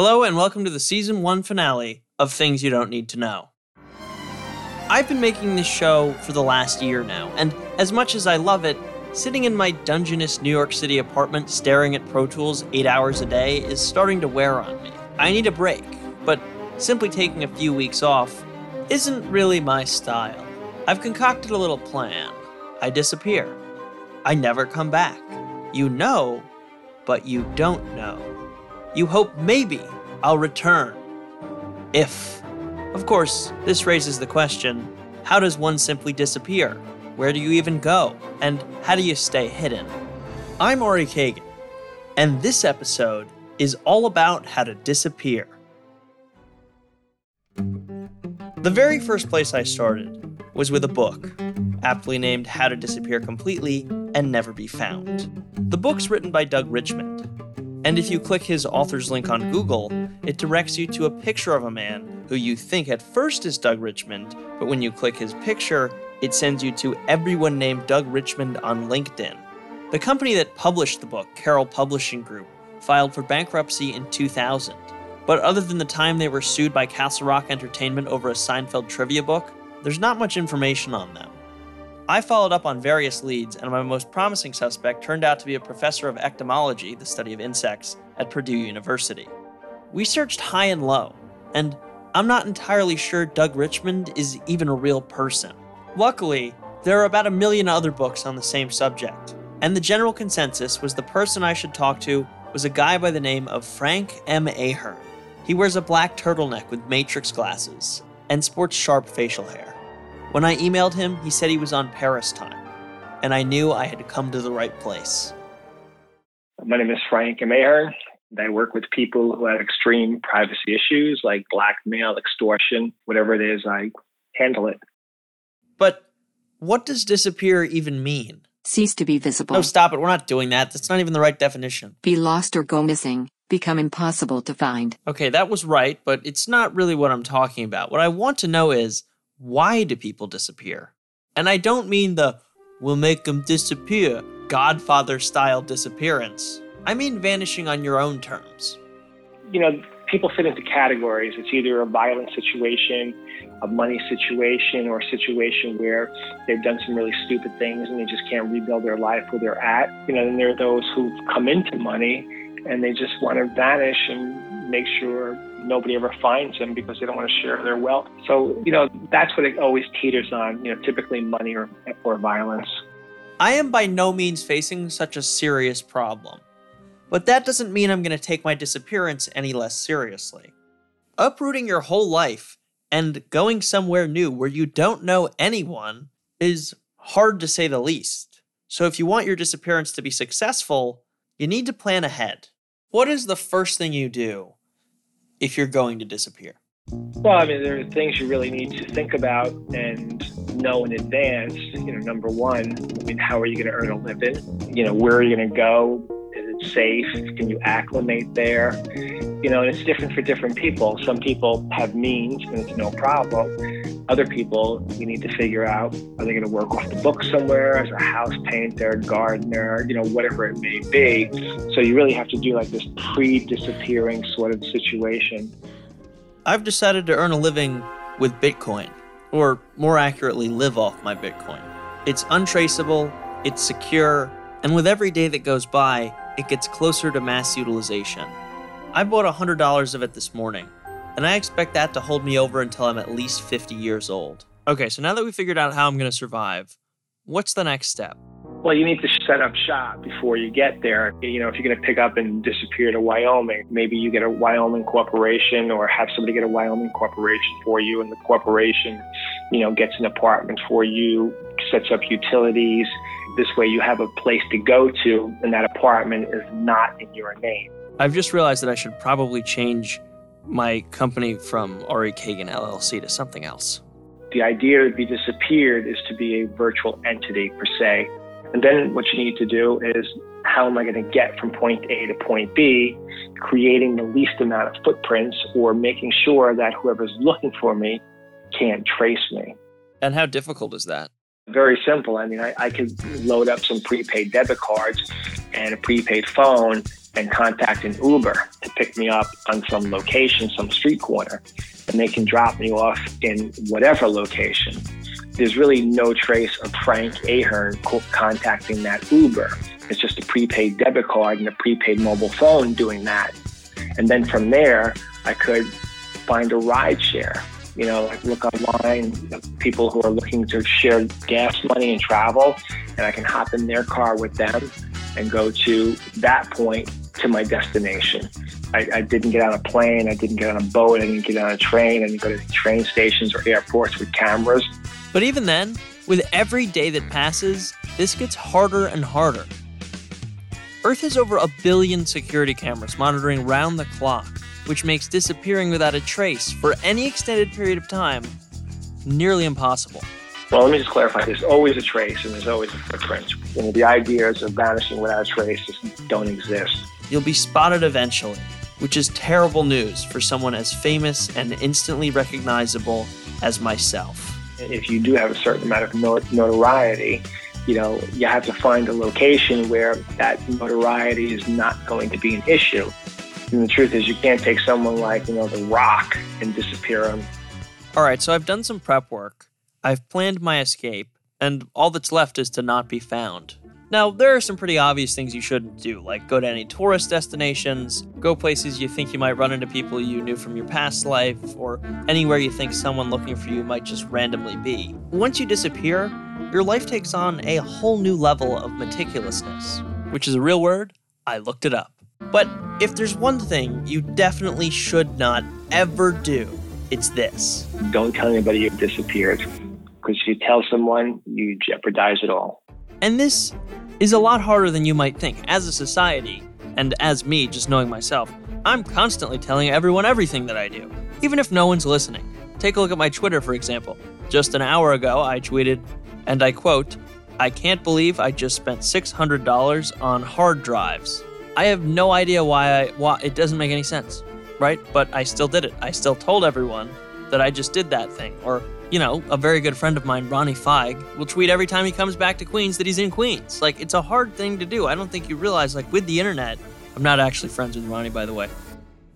Hello, and welcome to the season one finale of Things You Don't Need to Know. I've been making this show for the last year now, and as much as I love it, sitting in my dungeness New York City apartment staring at Pro Tools eight hours a day is starting to wear on me. I need a break, but simply taking a few weeks off isn't really my style. I've concocted a little plan. I disappear. I never come back. You know, but you don't know. You hope maybe I'll return. If. Of course, this raises the question how does one simply disappear? Where do you even go? And how do you stay hidden? I'm Ari Kagan, and this episode is all about how to disappear. The very first place I started was with a book, aptly named How to Disappear Completely and Never Be Found. The book's written by Doug Richmond, and if you click his author's link on Google, it directs you to a picture of a man who you think at first is Doug Richmond, but when you click his picture, it sends you to everyone named Doug Richmond on LinkedIn. The company that published the book, Carol Publishing Group, filed for bankruptcy in 2000. But other than the time they were sued by Castle Rock Entertainment over a Seinfeld trivia book, there's not much information on them. I followed up on various leads, and my most promising suspect turned out to be a professor of entomology, the study of insects, at Purdue University. We searched high and low, and I'm not entirely sure Doug Richmond is even a real person. Luckily, there are about a million other books on the same subject, and the general consensus was the person I should talk to was a guy by the name of Frank M. Ahearn. He wears a black turtleneck with matrix glasses and sports sharp facial hair. When I emailed him, he said he was on Paris time, and I knew I had come to the right place. My name is Frank Ahearn. I work with people who have extreme privacy issues like blackmail, extortion, whatever it is, I handle it. But what does disappear even mean? Cease to be visible. No, stop it. We're not doing that. That's not even the right definition. Be lost or go missing. Become impossible to find. Okay, that was right, but it's not really what I'm talking about. What I want to know is why do people disappear? And I don't mean the we'll make them disappear, Godfather style disappearance. I mean vanishing on your own terms. You know, people fit into categories. It's either a violent situation, a money situation, or a situation where they've done some really stupid things and they just can't rebuild their life where they're at. You know, then there are those who've come into money and they just want to vanish and make sure nobody ever finds them because they don't want to share their wealth. So, you know, that's what it always teeters on, you know, typically money or, or violence. I am by no means facing such a serious problem. But that doesn't mean I'm going to take my disappearance any less seriously. Uprooting your whole life and going somewhere new where you don't know anyone is hard to say the least. So if you want your disappearance to be successful, you need to plan ahead. What is the first thing you do if you're going to disappear? Well, I mean, there are things you really need to think about and know in advance. You know, number one, I mean, how are you going to earn a living? You know, where are you going to go? Is it safe? Can you acclimate there? You know, and it's different for different people. Some people have means and it's no problem. Other people, you need to figure out are they going to work off the book somewhere as a house painter, gardener, you know, whatever it may be. So you really have to do like this pre disappearing sort of situation. I've decided to earn a living with Bitcoin, or more accurately, live off my Bitcoin. It's untraceable, it's secure, and with every day that goes by, it gets closer to mass utilization. I bought $100 of it this morning, and I expect that to hold me over until I'm at least 50 years old. Okay, so now that we figured out how I'm going to survive, what's the next step? Well, you need to set up shop before you get there. You know, if you're going to pick up and disappear to Wyoming, maybe you get a Wyoming corporation or have somebody get a Wyoming corporation for you, and the corporation, you know, gets an apartment for you, sets up utilities. This way, you have a place to go to, and that apartment is not in your name. I've just realized that I should probably change my company from Ari Kagan LLC to something else. The idea to be disappeared is to be a virtual entity per se. And then what you need to do is how am I going to get from point A to point B, creating the least amount of footprints or making sure that whoever's looking for me can't trace me. And how difficult is that? Very simple. I mean, I, I could load up some prepaid debit cards and a prepaid phone and contact an Uber to pick me up on some location, some street corner, and they can drop me off in whatever location. There's really no trace of Frank Ahearn contacting that Uber. It's just a prepaid debit card and a prepaid mobile phone doing that. And then from there, I could find a ride share. You know, like look online, people who are looking to share gas money and travel, and I can hop in their car with them and go to that point to my destination. I, I, didn't get on a plane, I didn't get on a boat, I didn't get on a train, I didn't go to train stations or airports with cameras. But even then, with every day that passes, this gets harder and harder. Earth has over a billion security cameras monitoring round the clock, which makes disappearing without a trace for any extended period of time nearly impossible. Well, let me just clarify. There's always a trace and there's always a footprint. You know, the ideas of vanishing without a trace just don't exist. You'll be spotted eventually, which is terrible news for someone as famous and instantly recognizable as myself. If you do have a certain amount of notoriety, you know, you have to find a location where that notoriety is not going to be an issue. And the truth is, you can't take someone like, you know, The Rock and disappear him. All right, so I've done some prep work. I've planned my escape, and all that's left is to not be found. Now, there are some pretty obvious things you shouldn't do, like go to any tourist destinations, go places you think you might run into people you knew from your past life, or anywhere you think someone looking for you might just randomly be. Once you disappear, your life takes on a whole new level of meticulousness, which is a real word. I looked it up. But if there's one thing you definitely should not ever do, it's this. Don't tell anybody you've disappeared because if you tell someone, you jeopardize it all. And this is a lot harder than you might think. As a society, and as me, just knowing myself, I'm constantly telling everyone everything that I do, even if no one's listening. Take a look at my Twitter, for example. Just an hour ago, I tweeted, and I quote, I can't believe I just spent $600 on hard drives. I have no idea why, I, why it doesn't make any sense, right? But I still did it. I still told everyone that I just did that thing, or you know, a very good friend of mine, Ronnie Fieg, will tweet every time he comes back to Queens that he's in Queens. Like, it's a hard thing to do. I don't think you realize, like, with the internet, I'm not actually friends with Ronnie, by the way.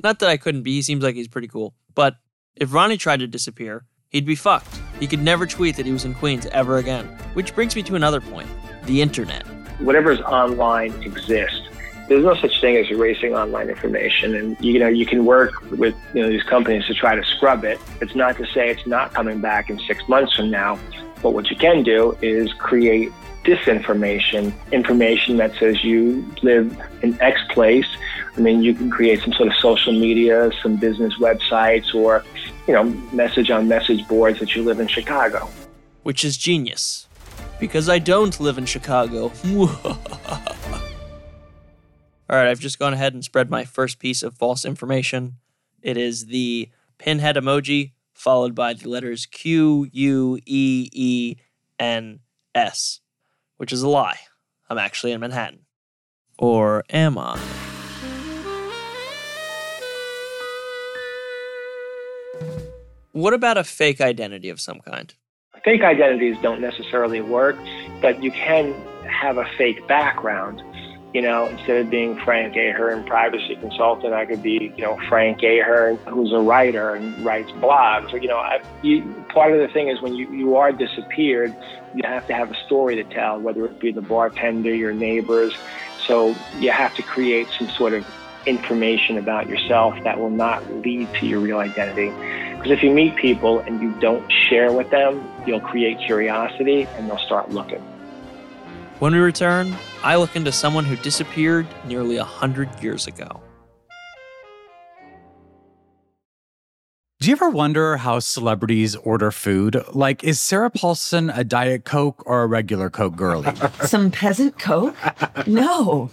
Not that I couldn't be, he seems like he's pretty cool. But if Ronnie tried to disappear, he'd be fucked. He could never tweet that he was in Queens ever again. Which brings me to another point the internet. Whatever's online exists there's no such thing as erasing online information. And you know you can work with you know these companies to try to scrub it. It's not to say it's not coming back in six months from now. But what you can do is create disinformation information that says you live in x place. I mean you can create some sort of social media some business websites or you know message on message boards that you live in chicago. Which is genius. Because i don't live in chicago All right, I've just gone ahead and spread my first piece of false information. It is the pinhead emoji followed by the letters Q, U, E, E, N, S, which is a lie. I'm actually in Manhattan. Or am I? What about a fake identity of some kind? Fake identities don't necessarily work, but you can have a fake background you know, instead of being Frank Ahearn, privacy consultant, I could be, you know, Frank Ahearn, who's a writer and writes blogs. You know, I, you, part of the thing is when you, you are disappeared, you have to have a story to tell, whether it be the bartender, your neighbors. So you have to create some sort of information about yourself that will not lead to your real identity. Because if you meet people and you don't share with them, you'll create curiosity and they'll start looking. When we return, I look into someone who disappeared nearly a hundred years ago. Do you ever wonder how celebrities order food? Like, is Sarah Paulson a Diet Coke or a regular Coke girlie? Some peasant Coke? No.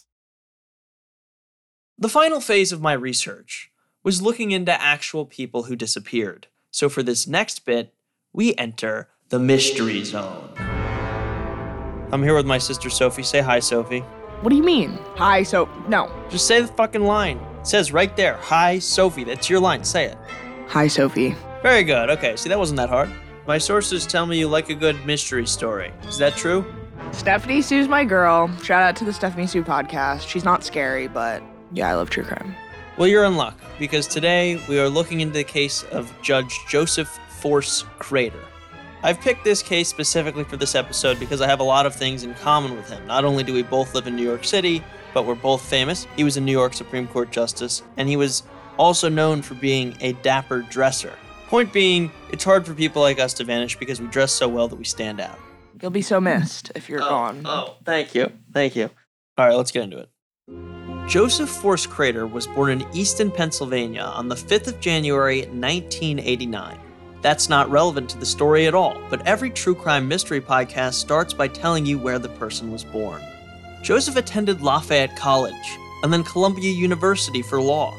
The final phase of my research was looking into actual people who disappeared. So for this next bit, we enter the mystery zone. I'm here with my sister Sophie. Say hi, Sophie. What do you mean? Hi, so no. Just say the fucking line. It says right there, hi, Sophie. That's your line. Say it. Hi, Sophie. Very good. Okay, see, that wasn't that hard. My sources tell me you like a good mystery story. Is that true? Stephanie Soo's my girl. Shout out to the Stephanie Soo podcast. She's not scary, but yeah, I love true crime. Well, you're in luck because today we are looking into the case of Judge Joseph Force Crater. I've picked this case specifically for this episode because I have a lot of things in common with him. Not only do we both live in New York City, but we're both famous. He was a New York Supreme Court Justice, and he was also known for being a dapper dresser. Point being, it's hard for people like us to vanish because we dress so well that we stand out. You'll be so missed if you're oh, gone. Oh, thank you. Thank you. All right, let's get into it. Joseph Force Crater was born in Easton, Pennsylvania on the 5th of January, 1989. That's not relevant to the story at all, but every true crime mystery podcast starts by telling you where the person was born. Joseph attended Lafayette College and then Columbia University for law.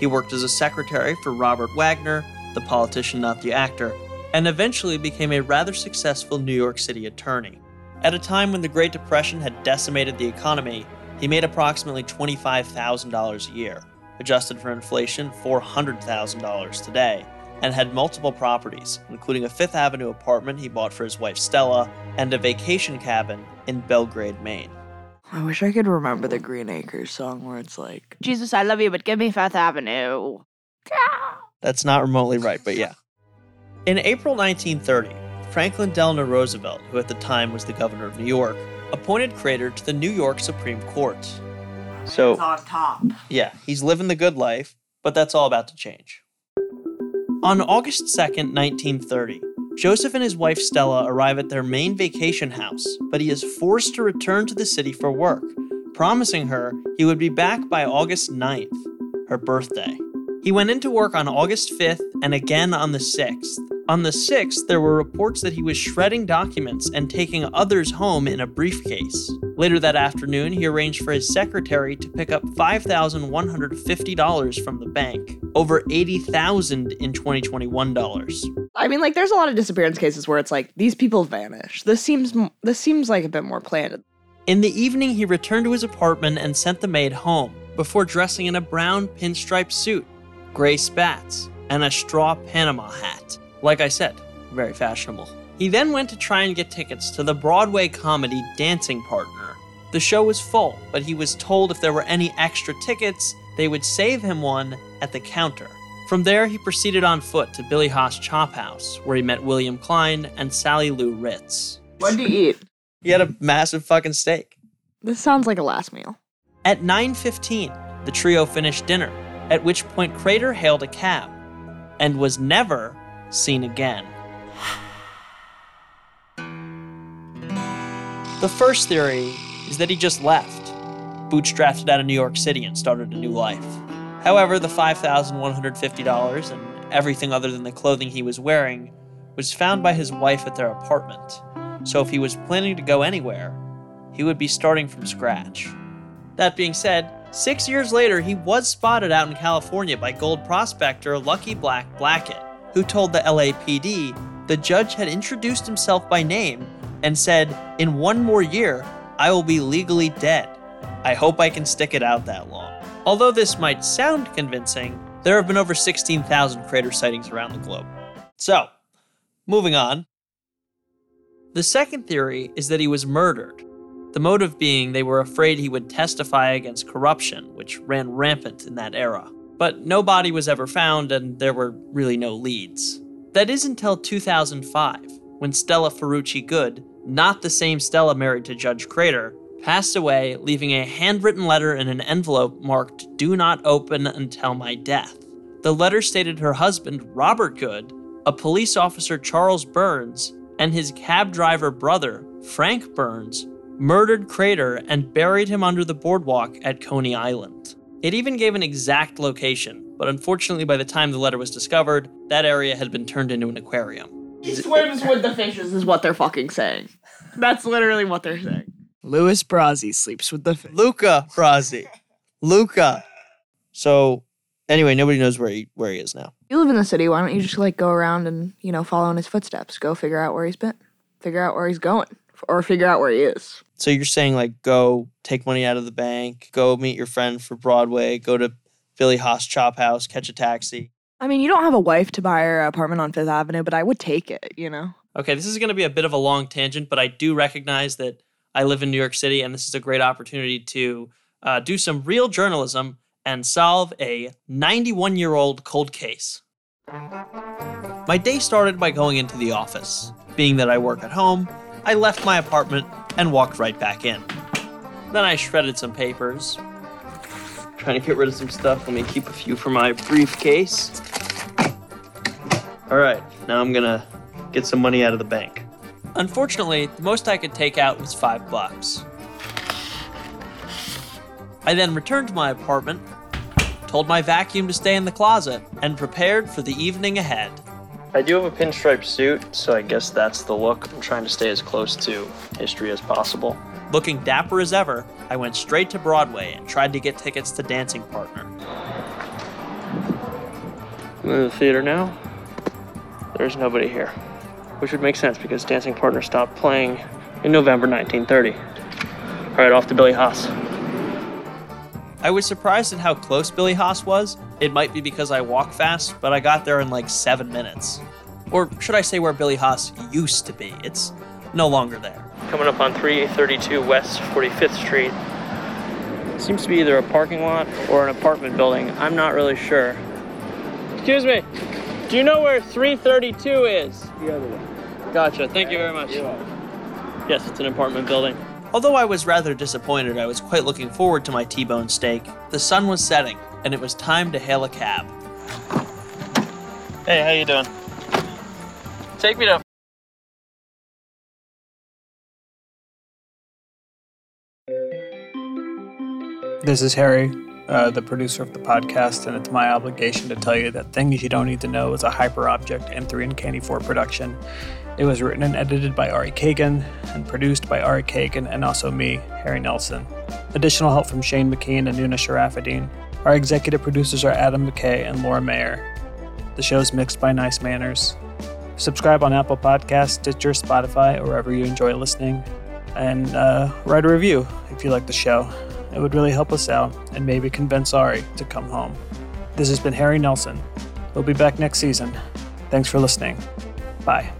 He worked as a secretary for Robert Wagner, the politician, not the actor, and eventually became a rather successful New York City attorney. At a time when the Great Depression had decimated the economy, he made approximately $25,000 a year, adjusted for inflation, $400,000 today, and had multiple properties, including a Fifth Avenue apartment he bought for his wife Stella and a vacation cabin in Belgrade, Maine. I wish I could remember the Green Acres song where it's like, Jesus, I love you, but give me Fifth Avenue. That's not remotely right, but yeah. In April 1930, Franklin Delano Roosevelt, who at the time was the governor of New York, appointed Crater to the New York Supreme Court. So, on top. yeah, he's living the good life, but that's all about to change. On August 2nd, 1930, Joseph and his wife Stella arrive at their main vacation house, but he is forced to return to the city for work, promising her he would be back by August 9th, her birthday. He went into work on August 5th and again on the 6th. On the 6th, there were reports that he was shredding documents and taking others home in a briefcase. Later that afternoon, he arranged for his secretary to pick up $5,150 from the bank, over 80,000 in 2021 dollars. I mean, like, there's a lot of disappearance cases where it's like these people vanish. This seems this seems like a bit more planned. In the evening, he returned to his apartment and sent the maid home before dressing in a brown pinstripe suit, gray spats, and a straw Panama hat. Like I said, very fashionable. He then went to try and get tickets to the Broadway comedy Dancing Partner. The show was full, but he was told if there were any extra tickets, they would save him one at the counter. From there, he proceeded on foot to Billy Haas Chop House, where he met William Klein and Sally Lou Ritz. What do you eat? He had a massive fucking steak. This sounds like a last meal. At 9:15, the trio finished dinner, at which point Crater hailed a cab and was never seen again. The first theory is that he just left, bootstrapped out of New York City and started a new life. However, the $5,150 and everything other than the clothing he was wearing was found by his wife at their apartment. So if he was planning to go anywhere, he would be starting from scratch. That being said, six years later, he was spotted out in California by gold prospector Lucky Black Blackett, who told the LAPD the judge had introduced himself by name and said, In one more year, I will be legally dead. I hope I can stick it out that long. Although this might sound convincing, there have been over 16,000 crater sightings around the globe. So, moving on. The second theory is that he was murdered. The motive being they were afraid he would testify against corruption, which ran rampant in that era. But no body was ever found, and there were really no leads. That is until 2005, when Stella Ferrucci Good, not the same Stella married to Judge Crater, passed away, leaving a handwritten letter in an envelope marked Do Not Open Until My Death. The letter stated her husband, Robert Good, a police officer, Charles Burns, and his cab driver brother, Frank Burns, murdered Crater and buried him under the boardwalk at Coney Island. It even gave an exact location, but unfortunately, by the time the letter was discovered, that area had been turned into an aquarium. He swims with the fishes, is what they're fucking saying. That's literally what they're saying. Louis Brazzi sleeps with the fish. Luca Brasi. Luca. So anyway, nobody knows where he where he is now. You live in the city. Why don't you just like go around and you know follow in his footsteps? Go figure out where he's been. Figure out where he's going, or figure out where he is. So you're saying like go take money out of the bank, go meet your friend for Broadway, go to Billy Haas Chop House, catch a taxi. I mean, you don't have a wife to buy her an apartment on Fifth Avenue, but I would take it. You know. Okay, this is going to be a bit of a long tangent, but I do recognize that I live in New York City, and this is a great opportunity to uh, do some real journalism and solve a 91 year old cold case. My day started by going into the office. Being that I work at home, I left my apartment and walked right back in. Then I shredded some papers, trying to get rid of some stuff. Let me keep a few for my briefcase. All right, now I'm gonna get some money out of the bank. Unfortunately, the most I could take out was five bucks. I then returned to my apartment, told my vacuum to stay in the closet, and prepared for the evening ahead. I do have a pinstripe suit, so I guess that's the look. I'm trying to stay as close to history as possible. Looking dapper as ever, I went straight to Broadway and tried to get tickets to Dancing Partner. I'm in the theater now. There's nobody here, which would make sense because Dancing Partner stopped playing in November 1930. All right, off to Billy Haas. I was surprised at how close Billy Haas was. It might be because I walk fast, but I got there in like seven minutes. Or should I say where Billy Haas used to be? It's no longer there. Coming up on 332 West 45th Street. Seems to be either a parking lot or an apartment building. I'm not really sure. Excuse me. Do you know where 332 is? The other way. Gotcha. Thank you very much. Yes, it's an apartment building. Although I was rather disappointed, I was quite looking forward to my T-bone steak. The sun was setting, and it was time to hail a cab. Hey, how you doing? Take me to This is Harry, uh, the producer of the podcast, and it's my obligation to tell you that Things You Don't Need to Know is a Hyperobject and Three Uncanny Four production. It was written and edited by Ari Kagan and produced by Ari Kagan and also me, Harry Nelson. Additional help from Shane McKean and Nuna Sharafuddin. Our executive producers are Adam McKay and Laura Mayer. The show is mixed by Nice Manners. Subscribe on Apple Podcasts, Stitcher, Spotify, or wherever you enjoy listening. And uh, write a review if you like the show. It would really help us out and maybe convince Ari to come home. This has been Harry Nelson. We'll be back next season. Thanks for listening. Bye.